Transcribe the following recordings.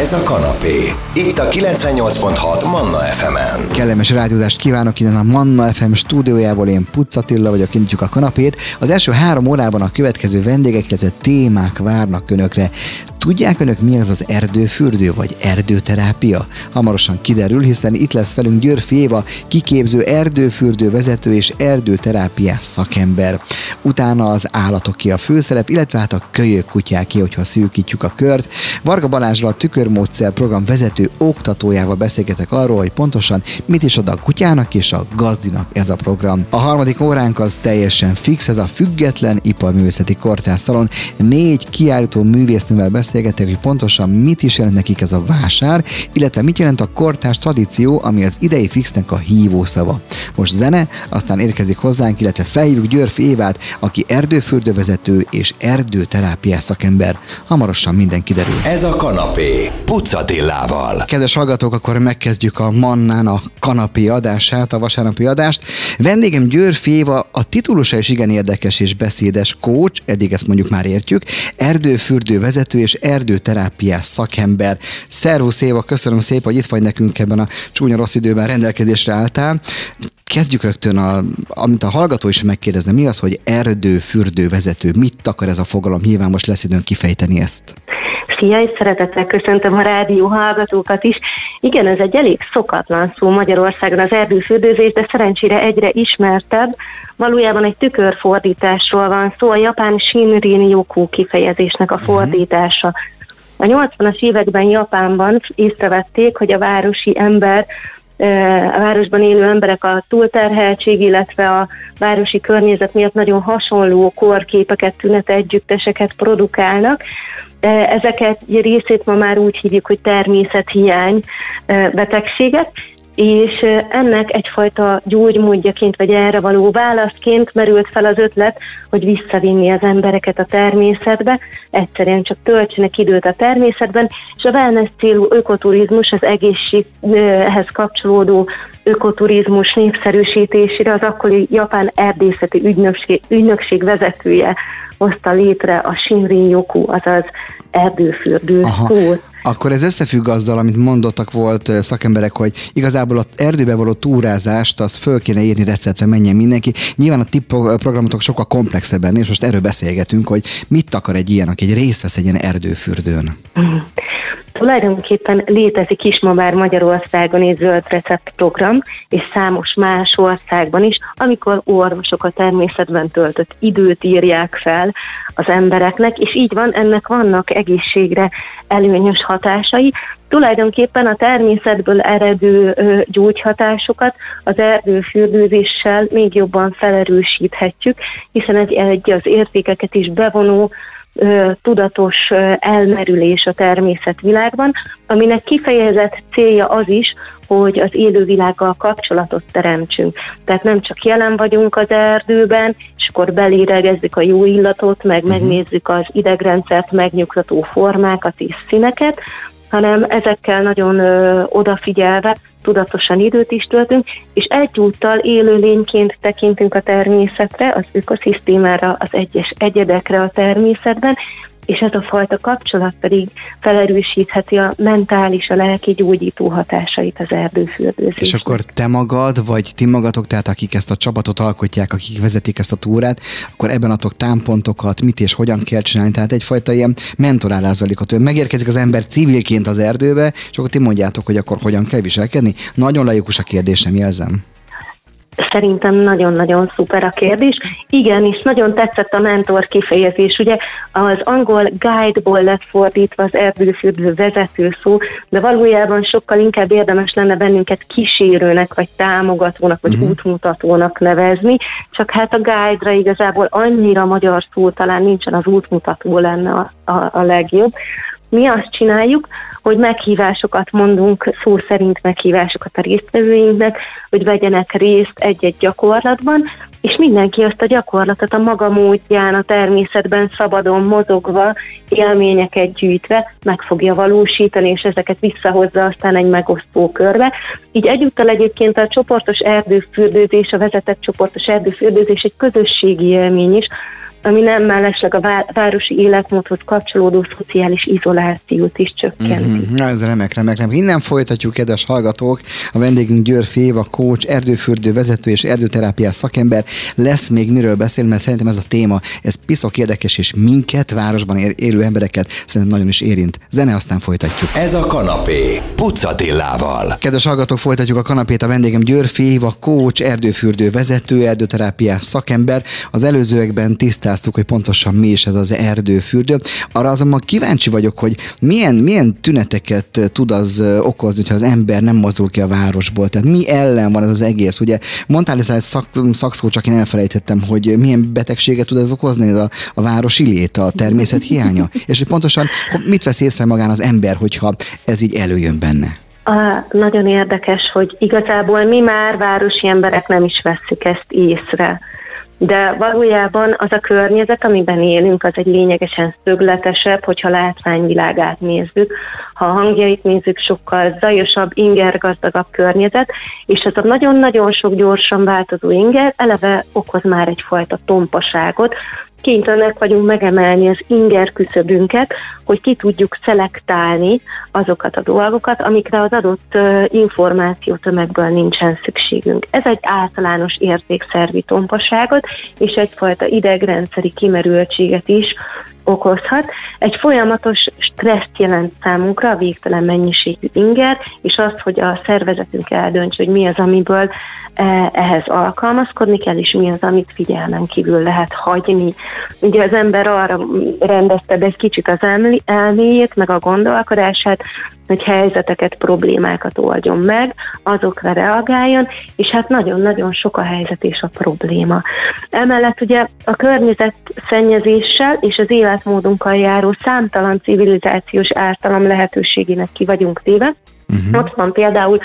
Ez a kanapé. Itt a 98.6 Manna FM-en. Kellemes rádiózást kívánok innen a Manna FM stúdiójából, én Puc Attila vagyok, indítjuk a kanapét. Az első három órában a következő vendégek, illetve témák várnak önökre. Tudják önök mi az az erdőfürdő vagy erdőterápia? Hamarosan kiderül, hiszen itt lesz velünk Györfi Éva, kiképző erdőfürdő vezető és erdőterápiás szakember. Utána az állatoké a főszerep, illetve hát a kölyök kutyáké, hogyha szűkítjük a kört. Varga Balázsra a tükörmódszer program vezető oktatójával beszélgetek arról, hogy pontosan mit is ad a kutyának és a gazdinak ez a program. A harmadik óránk az teljesen fix, ez a független iparművészeti kortárszalon. Négy kiállító művésznővel beszél beszélgetek, hogy pontosan mit is jelent nekik ez a vásár, illetve mit jelent a kortárs tradíció, ami az idei fixnek a hívószava. Most zene, aztán érkezik hozzánk, illetve felhívjuk Györfi Évát, aki erdőfürdővezető és erdőterápiás szakember. Hamarosan minden kiderül. Ez a kanapé. Pucatillával. Kedves hallgatók, akkor megkezdjük a Mannán a kanapé adását, a vasárnapi adást. Vendégem Györfi Éva, a titulusa is igen érdekes és beszédes coach, eddig ezt mondjuk már értjük, erdőfürdő vezető és erdőterápiás szakember. Szervusz Éva, köszönöm szépen, hogy itt vagy nekünk ebben a csúnya rossz időben rendelkezésre álltál. Kezdjük rögtön, a, amit a hallgató is megkérdezne, mi az, hogy erdőfürdő vezető? Mit akar ez a fogalom? Nyilván most lesz időn kifejteni ezt. Szia, és szeretettel köszöntöm a rádió hallgatókat is. Igen, ez egy elég szokatlan szó Magyarországon az erdőfürdőzés, de szerencsére egyre ismertebb. Valójában egy tükörfordításról van szó, a japán Shinrin Yoku kifejezésnek a mhm. fordítása. A 80-as években Japánban észrevették, hogy a városi ember a városban élő emberek a túlterheltség, illetve a városi környezet miatt nagyon hasonló korképeket, tünet együtteseket produkálnak, Ezeket részét ma már úgy hívjuk, hogy természethiány betegséget, és ennek egyfajta gyógymódjaként, vagy erre való válaszként merült fel az ötlet, hogy visszavinni az embereket a természetbe, egyszerűen csak töltsenek időt a természetben, és a wellness célú ökoturizmus, az egészséghez kapcsolódó ökoturizmus népszerűsítésére az akkori japán erdészeti ügynökség, ügynökség vezetője hozta létre a Shinrin Yoku, azaz erdőfürdő szót. Akkor ez összefügg azzal, amit mondottak volt szakemberek, hogy igazából az erdőbe való túrázást az föl kéne írni receptre, menjen mindenki. Nyilván a tip programotok sokkal komplexebben, és most erről beszélgetünk, hogy mit akar egy ilyen, aki egy részt vesz egy ilyen erdőfürdőn. Mm. Tulajdonképpen létezik is ma már Magyarországon egy zöld recept program, és számos más országban is, amikor orvosok a természetben töltött időt írják fel az embereknek, és így van, ennek vannak egészségre előnyös hatásai. Tulajdonképpen a természetből eredő gyógyhatásokat az erdőfürdőzéssel még jobban felerősíthetjük, hiszen ez egy az értékeket is bevonó tudatos elmerülés a természetvilágban, aminek kifejezett célja az is, hogy az élővilággal kapcsolatot teremtsünk. Tehát nem csak jelen vagyunk az erdőben, és akkor beléregezzük a jó illatot, meg uh-huh. megnézzük az idegrendszert megnyugtató formákat és színeket, hanem ezekkel nagyon ö, odafigyelve tudatosan időt is töltünk, és egyúttal élőlényként tekintünk a természetre, az ökoszisztémára, az egyes egyedekre a természetben, és ez a fajta kapcsolat pedig felerősítheti a mentális, a lelki gyógyító hatásait az erdőfürdőzésnek. És akkor te magad, vagy ti magatok, tehát akik ezt a csapatot alkotják, akik vezetik ezt a túrát, akkor ebben adtok támpontokat, mit és hogyan kell csinálni, tehát egyfajta ilyen mentorálázalékot. Megérkezik az ember civilként az erdőbe, és akkor ti mondjátok, hogy akkor hogyan kell viselkedni. Nagyon laikus a kérdésem, jelzem. Szerintem nagyon-nagyon szuper a kérdés. Igen, és nagyon tetszett a mentor kifejezés. Ugye az angol guide-ból lett fordítva az erdőfürdő vezető szó, de valójában sokkal inkább érdemes lenne bennünket kísérőnek, vagy támogatónak, vagy uh-huh. útmutatónak nevezni. Csak hát a guide-ra igazából annyira magyar szó talán nincsen, az útmutató lenne a, a, a legjobb. Mi azt csináljuk, hogy meghívásokat mondunk, szó szerint meghívásokat a résztvevőinknek, hogy vegyenek részt egy-egy gyakorlatban, és mindenki azt a gyakorlatot a maga módján, a természetben szabadon mozogva, élményeket gyűjtve meg fogja valósítani, és ezeket visszahozza aztán egy megosztó körbe. Így egyúttal egyébként a csoportos erdőfürdőzés, a vezetett csoportos erdőfürdőzés egy közösségi élmény is, ami nem mellesleg a városi életmódhoz kapcsolódó szociális izolációt is csökkenti. Uh-huh. Na, ez remek, remek, remek. Innen folytatjuk, kedves hallgatók. A vendégünk Győr Féva, coach, erdőfürdő vezető és erdőterápiás szakember. Lesz még miről beszél, mert szerintem ez a téma, ez piszok érdekes, és minket, városban élő embereket szerintem nagyon is érint. Zene, aztán folytatjuk. Ez a kanapé, Pucatillával. Kedves hallgatók, folytatjuk a kanapét. A vendégem Győr Féva, coach, erdőfürdő vezető, erdőterápiás szakember. Az előzőekben tisztáztuk, hogy pontosan mi is ez az erdőfürdő. Arra azonban kíváncsi vagyok, hogy milyen, milyen tüneteket tud az okozni, hogyha az ember nem mozdul ki a városból. Tehát mi ellen van ez az egész? Ugye mondtál ezt egy szak, szakszó, csak én elfelejtettem, hogy milyen betegséget tud ez okozni, ez a, a városi lét, a természet hiánya. És hogy pontosan mit vesz észre magán az ember, hogyha ez így előjön benne? A, nagyon érdekes, hogy igazából mi már városi emberek nem is vesszük ezt észre. De valójában az a környezet, amiben élünk, az egy lényegesen szögletesebb, hogyha látványvilágát nézzük. Ha a hangjait nézzük, sokkal zajosabb, ingergazdagabb környezet, és ez a nagyon-nagyon sok gyorsan változó inger eleve okoz már egyfajta tompaságot, kénytelenek vagyunk megemelni az inger küszöbünket, hogy ki tudjuk szelektálni azokat a dolgokat, amikre az adott információtömegből nincsen szükségünk. Ez egy általános értékszervi tompaságot, és egyfajta idegrendszeri kimerültséget is okozhat. Egy folyamatos stresszt jelent számunkra a végtelen mennyiségű inger, és az, hogy a szervezetünk eldöntse, hogy mi az, amiből e, ehhez alkalmazkodni kell, és mi az, amit figyelmen kívül lehet hagyni. Ugye az ember arra rendezte be egy kicsit az elméjét, meg a gondolkodását, hogy helyzeteket, problémákat oldjon meg, azokra reagáljon, és hát nagyon-nagyon sok a helyzet és a probléma. Emellett ugye a környezet szennyezéssel és az életmódunkkal járó számtalan civilizációs ártalom lehetőségének ki vagyunk téve. Uh-huh. Ott van például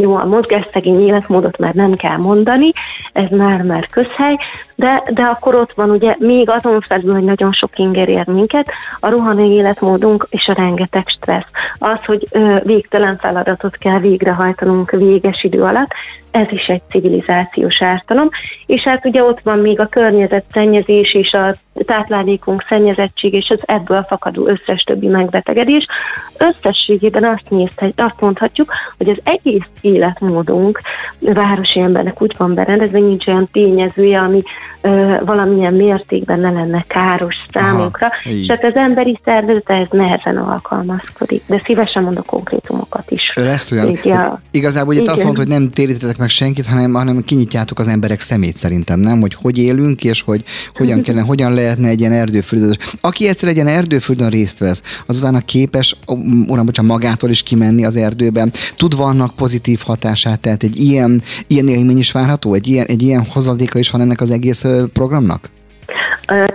jó, a mozgásszegény életmódot már nem kell mondani, ez már-már közhely, de, de akkor ott van ugye még azon felül, hogy nagyon sok inger ér minket, a rohanó életmódunk és a rengeteg stressz. Az, hogy ö, végtelen feladatot kell végrehajtanunk véges idő alatt, ez is egy civilizációs ártalom, és hát ugye ott van még a környezetszennyezés és a táplálékunk szennyezettség és az ebből fakadó összes többi megbetegedés. Összességében azt, nézhet, azt mondhatjuk, hogy az egész életmódunk városi embernek úgy van berendezve, nincs olyan tényezője, ami ö, valamilyen mértékben ne lenne káros számunkra, Aha, és hát az emberi szervezet ez nehezen alkalmazkodik, de szívesen mondok konkrétumokat is. Lesz olyan. Így, ja. Igazából ugye azt mondod, hogy nem térítetek meg senkit, hanem, hanem kinyitjátok az emberek szemét szerintem, nem? Hogy hogy élünk, és hogy hogyan kellene, hogyan lehetne egy ilyen erdőfürdő. Aki egyszer egy ilyen erdőfürdőn részt vesz, az utána képes, uram, bocsánat, magától is kimenni az erdőben, tud vannak pozitív hatását, tehát egy ilyen, ilyen élmény is várható, egy ilyen, egy ilyen hozadéka is van ennek az egész programnak?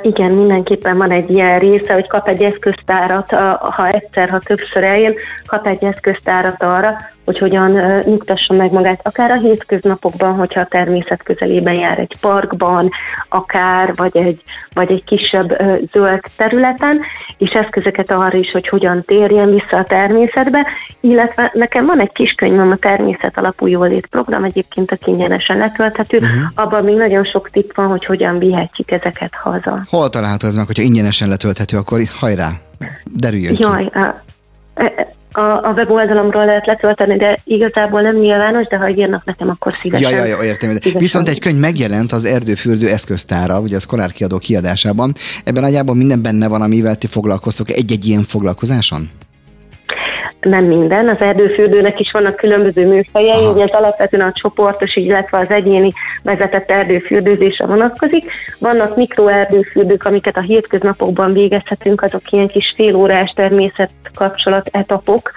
Igen, mindenképpen van egy ilyen része, hogy kap egy eszköztárat, ha egyszer, ha többször eljön, kap egy eszköztárat arra, hogy hogyan nyugtassa meg magát, akár a hétköznapokban, hogyha a természet közelében jár egy parkban, akár, vagy egy, vagy egy kisebb zöld területen, és eszközöket arra is, hogy hogyan térjen vissza a természetbe, illetve nekem van egy kis könyvem, a természet alapú jólét program, egyébként a ingyenesen letölthető, uh-huh. abban még nagyon sok tipp van, hogy hogyan vihetjük ezeket haza. Hol található ez meg, hogyha ingyenesen letölthető, akkor hajrá, derüljön Jaj, ki. A, a, a weboldalamról lehet letölteni, de igazából nem nyilvános, de ha írnak nekem, akkor szívesen. Ja, ja, ja értem. Szívesen. Viszont egy könyv megjelent az Erdőfürdő eszköztára, ugye az Kolár kiadó kiadásában. Ebben nagyjából minden benne van, amivel ti foglalkoztok egy-egy ilyen foglalkozáson? Nem minden, az erdőfürdőnek is vannak különböző műfajai, ugye ez alapvetően a csoportos, illetve az egyéni vezetett erdőfürdőzésre vonatkozik. Vannak mikroerdőfürdők, amiket a hétköznapokban végezhetünk, azok ilyen kis félórás természet kapcsolat etapok,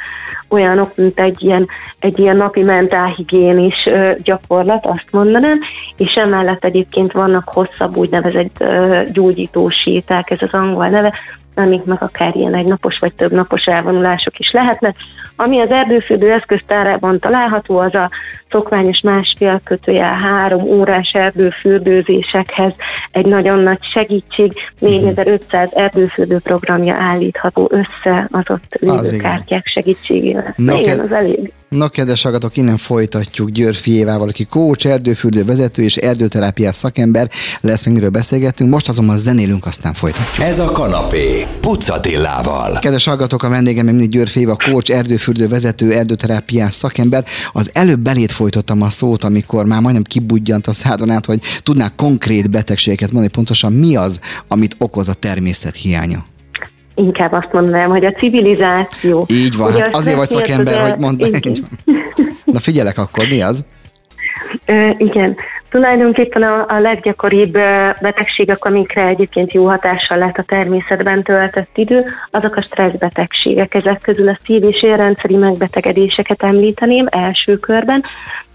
olyanok, mint egy ilyen, egy ilyen napi mentálhigiénis gyakorlat, azt mondanám, és emellett egyébként vannak hosszabb úgynevezett gyógyító séták, ez az angol neve, amik meg akár ilyen egy napos vagy több napos elvonulások is lehetnek. Ami az erdőfürdő eszköztárában található, az a szokványos másfél kötője három órás erdőfürdőzésekhez egy nagyon nagy segítség, 4500 erdőfürdő programja állítható össze az ott lévő kártyák segítségével. No, igen, az elég. Na, kedves hallgatók, innen folytatjuk Győr Fiévával, aki kócs, erdőfürdő vezető és erdőterápiás szakember. Lesz még miről beszélgetünk, most azonban zenélünk, aztán folytatjuk. Ez a kanapé, Pucatillával. Kedves hallgatók, a vendégem még mindig Győr Féva, kócs, erdőfürdő vezető, erdőterápiás szakember. Az előbb belét folytottam a szót, amikor már majdnem kibudjant a szádon át, hogy tudnák konkrét betegségeket mondani, pontosan mi az, amit okoz a természet hiánya inkább azt mondanám, hogy a civilizáció. Így van, hát azért vagy szakember, hogy mondd. Na figyelek akkor, mi az? Ö, igen, tulajdonképpen a, a leggyakoribb betegségek, amikre egyébként jó hatással lehet a természetben töltött idő, azok a stresszbetegségek. Ezek közül a szív- és érrendszeri megbetegedéseket említeném első körben,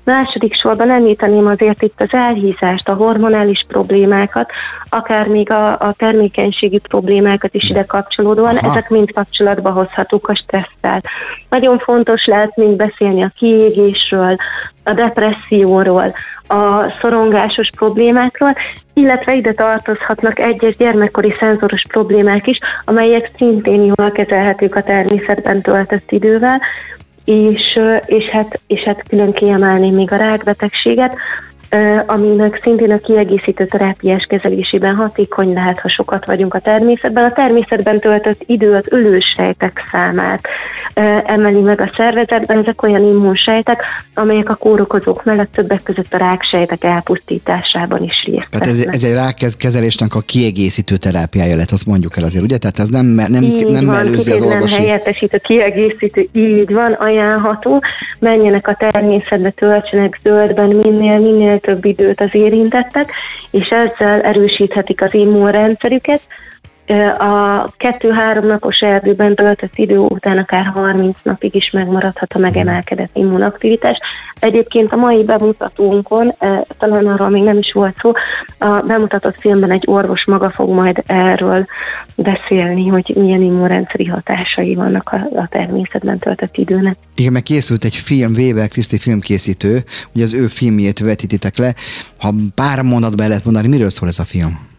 Második sorban említeném azért itt az elhízást, a hormonális problémákat, akár még a, a termékenységi problémákat is ide kapcsolódóan, Aha. ezek mind kapcsolatba hozhatók a stresszel. Nagyon fontos lehet még beszélni a kiégésről, a depresszióról, a szorongásos problémákról, illetve ide tartozhatnak egyes gyermekkori szenzoros problémák is, amelyek szintén jól kezelhetők a természetben töltött idővel, és, és, hát, és hát külön kiemelném még a rákbetegséget, aminek szintén a kiegészítő terápiás kezelésében hatékony lehet, ha sokat vagyunk a természetben. A természetben töltött idő az ölősejtek számát emeli meg a szervezetben. Ezek olyan immunsejtek, amelyek a kórokozók mellett többek között a ráksejtek elpusztításában is részt Tehát ez, ez egy rákkezelésnek a kiegészítő terápiája lett, azt mondjuk el azért, ugye? Tehát ez nem, nem, így nem van, mellőzi az orvosi... Nem helyettesít kiegészítő, így van, ajánlható. Menjenek a természetbe, töltsenek zöldben minél, minél minél több időt az érintettek, és ezzel erősíthetik az immunrendszerüket, a kettő-három napos erdőben töltött idő után akár 30 napig is megmaradhat a megemelkedett immunaktivitás. Egyébként a mai bemutatónkon, talán arról még nem is volt szó, a bemutatott filmben egy orvos maga fog majd erről beszélni, hogy milyen immunrendszeri hatásai vannak a, a természetben töltött időnek. Igen, meg készült egy film, Weber Kriszti filmkészítő, ugye az ő filmjét vetítitek le. Ha pár mondatban lehet mondani, miről szól ez a film?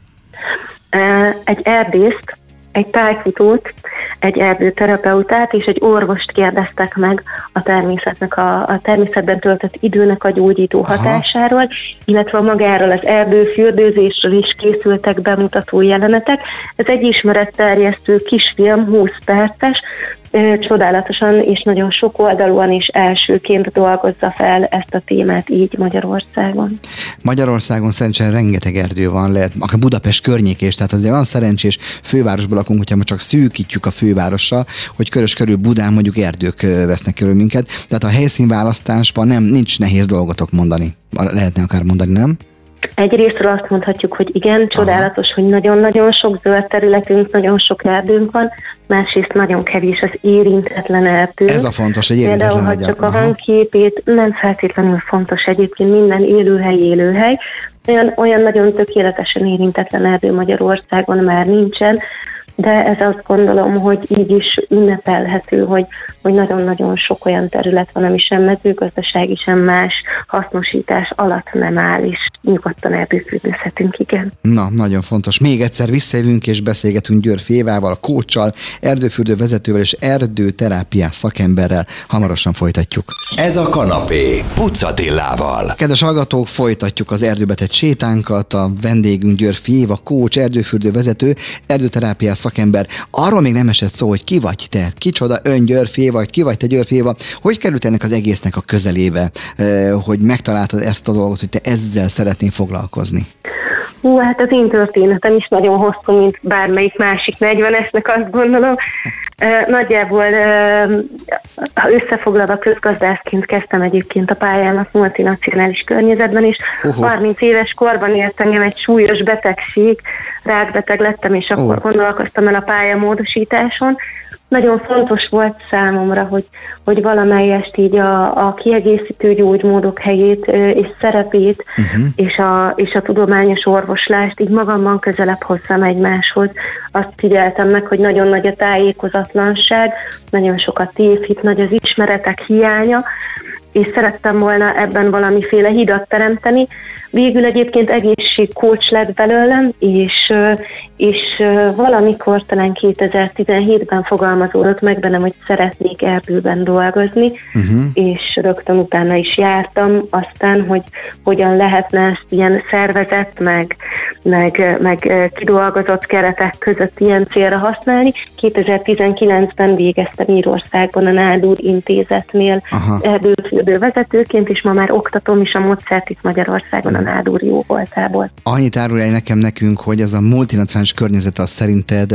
Egy erdészt, egy tájfutót, egy erdőterapeutát és egy orvost kérdeztek meg a természetnek, a, a természetben töltött időnek a gyógyító Aha. hatásáról, illetve magáról az erdőfürdőzésről is készültek bemutató jelenetek. Ez egy ismeretterjesztő kisfilm, 20 perces, csodálatosan és nagyon sok oldalúan is elsőként dolgozza fel ezt a témát így Magyarországon. Magyarországon szerencsére rengeteg erdő van, lehet akár Budapest környék is, tehát azért van szerencsés fővárosban lakunk, hogyha ma csak szűkítjük a fővárosra, hogy körös körül Budán mondjuk erdők vesznek körül minket. Tehát a helyszínválasztásban nem, nincs nehéz dolgotok mondani. Lehetne akár mondani, nem? Egyrésztről azt mondhatjuk, hogy igen, csodálatos, hogy nagyon-nagyon sok zöld területünk, nagyon sok erdőnk van, másrészt nagyon kevés az érintetlen erdő. Ez a fontos, hogy érintetlen Például, ha csak a hangképét, nem feltétlenül fontos egyébként minden élőhely élőhely, olyan, olyan nagyon tökéletesen érintetlen erdő Magyarországon már nincsen, de ez azt gondolom, hogy így is ünnepelhető, hogy, hogy nagyon-nagyon sok olyan terület van, ami sem mezőgazdasági, sem más hasznosítás alatt nem áll, és nyugodtan elbűfődözhetünk, igen. Na, nagyon fontos. Még egyszer visszajövünk és beszélgetünk Győr Févával, kócsal, erdőfürdő vezetővel és erdőterápiás szakemberrel. Hamarosan folytatjuk. Ez a kanapé, Pucatillával. Kedves hallgatók, folytatjuk az erdőbetett sétánkat. A vendégünk Győr Féva, kócs, erdőfürdő vezető, erdőterápiás szakember. Arról még nem esett szó, hogy ki vagy te, kicsoda ön Györfé, vagy ki vagy te Györféva, hogy került ennek az egésznek a közelébe, hogy megtaláltad ezt a dolgot, hogy te ezzel szeretnél foglalkozni? Hú, hát az én történetem is nagyon hosszú, mint bármelyik másik 40-esnek, azt gondolom. Nagyjából összefoglalva közgazdászként kezdtem egyébként a pályámat multinacionális környezetben is. Uh-huh. 30 éves korban ért engem egy súlyos betegség, rákbeteg lettem, és akkor uh. gondolkoztam el a pályamódosításon, nagyon fontos volt számomra, hogy, hogy valamelyest így a, a kiegészítő gyógymódok helyét és szerepét uh-huh. és, a, és a tudományos orvoslást így magamban közelebb hozzam egymáshoz. Azt figyeltem meg, hogy nagyon nagy a tájékozatlanság, nagyon sokat tévhit, nagy az ismeretek hiánya, és szerettem volna ebben valamiféle hidat teremteni. Végül egyébként egészségkócs lett belőlem, és, és valamikor talán 2017-ben fogalmazódott meg bennem, hogy szeretnék erdőben dolgozni, uh-huh. és rögtön utána is jártam, aztán, hogy hogyan lehetne ezt ilyen szervezett, meg, meg, meg kidolgozott keretek között ilyen célra használni. 2019-ben végeztem Írországban a Nádúr intézetnél erdőfürdő vezetőként, és ma már oktatom is a módszert itt Magyarországon a Nádúr jó voltából. Annyit árul el nekem nekünk, hogy ez a multinacionális környezet az szerinted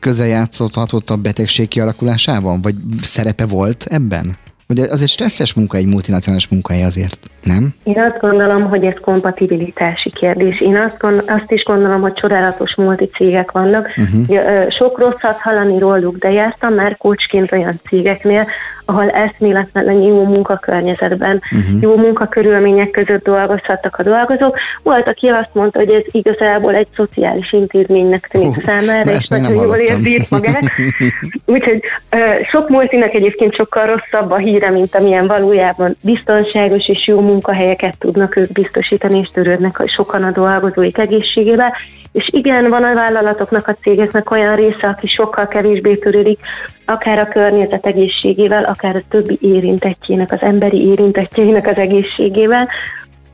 közrejátszott a betegség kialakulásában, vagy szerepe volt ebben? Ugye az egy stresszes munka, egy multinacionális munkahely azért, nem? Én azt gondolom, hogy ez kompatibilitási kérdés. Én azt, gond, azt is gondolom, hogy csodálatos multicégek vannak. Uh-huh. Sok rosszat hallani róluk, de jártam már kócsként olyan cégeknél, ahol eszméletlen jó munkakörnyezetben, uh-huh. jó munkakörülmények között dolgozhattak a dolgozók. Volt, aki azt mondta, hogy ez igazából egy szociális intézménynek tűnik uh, számára, és nagyon jól érzi magát. Úgyhogy sok multinak egyébként sokkal rosszabb a híre, mint amilyen valójában biztonságos és jó munkahelyeket tudnak ők biztosítani, és törődnek sokan a dolgozóik egészségével. És igen, van a vállalatoknak, a cégeknek olyan része, aki sokkal kevésbé törődik, akár a környezet egészségével, akár a többi érintettjének, az emberi érintettjeinek az egészségével,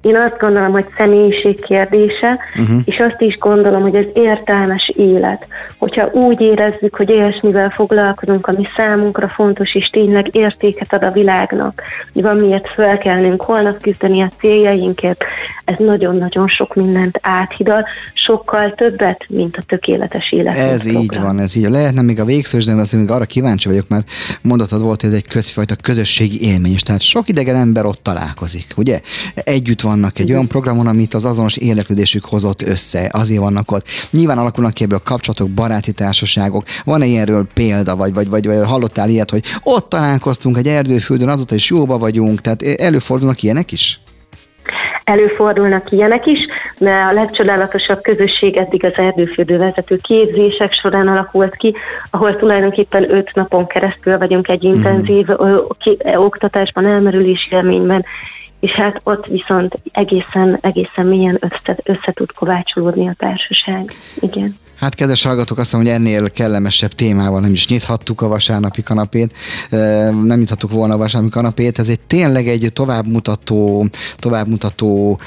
én azt gondolom, hogy személyiség kérdése, uh-huh. és azt is gondolom, hogy ez értelmes élet. Hogyha úgy érezzük, hogy olyasmivel foglalkozunk, ami számunkra fontos, és tényleg értéket ad a világnak, hogy van miért felkelnünk, holnap küzdeni a céljainkért, ez nagyon-nagyon sok mindent áthidal, sokkal többet, mint a tökéletes élet. Ez program. így van, ez így. Lehetne még a végszó, de azért még arra kíváncsi vagyok, mert mondatod volt, hogy ez egy közfajta közösségi élmény, és tehát sok idegen ember ott találkozik, ugye? Együtt vannak egy olyan programon, amit az azonos érdeklődésük hozott össze, azért vannak ott. Nyilván alakulnak ki ebből kapcsolatok, baráti társaságok. Van-e ilyenről példa, vagy, vagy, vagy, vagy hallottál ilyet, hogy ott találkoztunk egy erdőföldön, azóta is jóba vagyunk, tehát előfordulnak ilyenek is? Előfordulnak ilyenek is, de a legcsodálatosabb közösség eddig az erdőfürdő vezető képzések során alakult ki, ahol tulajdonképpen öt napon keresztül vagyunk egy intenzív mm. oktatásban, elmerülési élményben, és hát ott viszont egészen, egészen milyen össze, össze tud kovácsolódni a társaság. Igen. Hát kedves hallgatók, azt mondom, hogy ennél kellemesebb témával nem is nyithattuk a vasárnapi kanapét, nem nyithattuk volna a vasárnapi kanapét. Ez egy tényleg egy továbbmutató, továbbmutató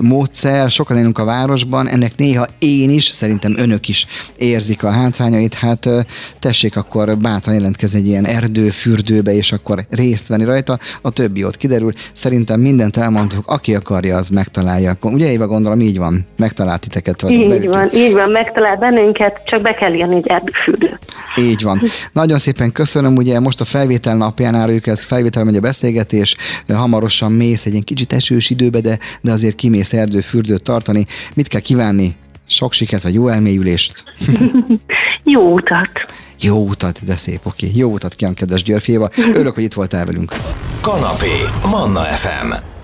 módszer. Sokan élünk a városban, ennek néha én is, szerintem önök is érzik a hátrányait. Hát tessék akkor bátran jelentkezni egy ilyen erdőfürdőbe, és akkor részt venni rajta. A többi ott kiderül. Szerintem mindent elmondtuk, aki akarja, az megtalálja. Ugye Éva gondolom így van, megtalált titeket. Így van, így van, megtalált bennünket, csak be kell írni egy erdőfürdő. Így van. Nagyon szépen köszönöm, ugye most a felvétel napján áruljuk, ez felvétel megy a beszélgetés, hamarosan mész egy ilyen kicsit esős időbe, de, de azért kimész erdőfürdőt tartani. Mit kell kívánni? Sok sikert, vagy jó elmélyülést? jó utat! Jó utat, de szép, oké. Jó utat kívánok, kedves Györféva. Örülök, hogy itt voltál velünk. Kanapé, Manna FM.